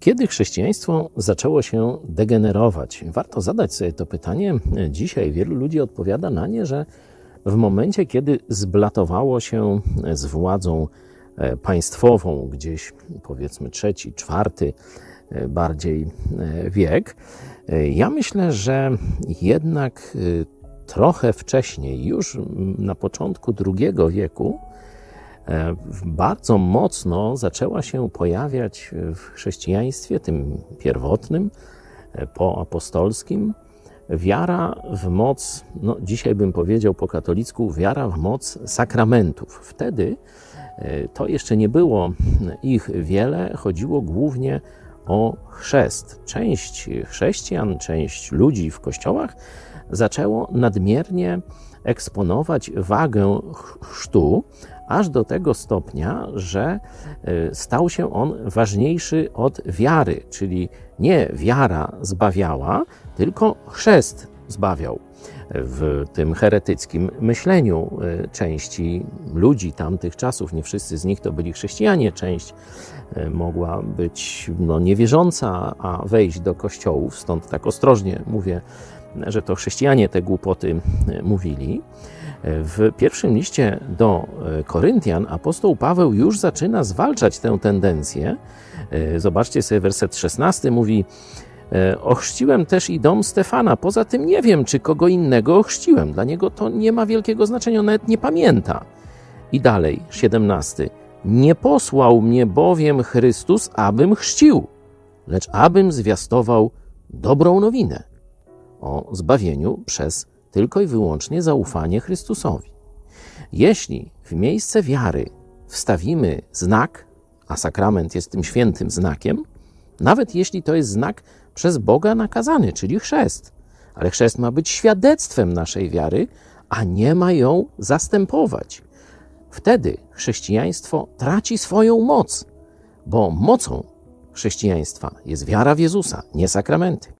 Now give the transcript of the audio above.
Kiedy chrześcijaństwo zaczęło się degenerować? Warto zadać sobie to pytanie. Dzisiaj wielu ludzi odpowiada na nie, że w momencie, kiedy zblatowało się z władzą e, państwową, gdzieś powiedzmy trzeci, czwarty e, bardziej e, wiek, ja myślę, że jednak trochę wcześniej, już na początku II wieku, bardzo mocno zaczęła się pojawiać w chrześcijaństwie, tym pierwotnym, e, poapostolskim, wiara w moc, no dzisiaj bym powiedział po katolicku, wiara w moc sakramentów. Wtedy e, to jeszcze nie było ich wiele, chodziło głównie o chrzest. Część chrześcijan, część ludzi w kościołach zaczęło nadmiernie eksponować wagę chrztu, aż do tego stopnia, że e, stał się on ważniejszy od wiary, czyli nie wiara zbawiała, tylko chrzest zbawiał. W tym heretyckim myśleniu e, części ludzi tamtych czasów, nie wszyscy z nich to byli chrześcijanie, część e, mogła być no, niewierząca, a wejść do kościołów, stąd tak ostrożnie mówię, że to chrześcijanie te głupoty mówili. W pierwszym liście do e, Koryntian apostoł Paweł już zaczyna zwalczać tę tendencję. E, zobaczcie sobie werset 16 mówi e, Ochrzciłem też i dom Stefana. Poza tym nie wiem, czy kogo innego ochrzciłem. Dla niego to nie ma wielkiego znaczenia, nawet nie pamięta. I dalej, 17. Nie posłał mnie bowiem Chrystus, abym chrzcił, lecz abym zwiastował dobrą nowinę o zbawieniu przez tylko i wyłącznie zaufanie Chrystusowi. Jeśli w miejsce wiary wstawimy znak, a sakrament jest tym świętym znakiem, nawet jeśli to jest znak przez Boga nakazany, czyli chrzest, ale chrzest ma być świadectwem naszej wiary, a nie ma ją zastępować. Wtedy chrześcijaństwo traci swoją moc, bo mocą chrześcijaństwa jest wiara w Jezusa, nie sakramenty.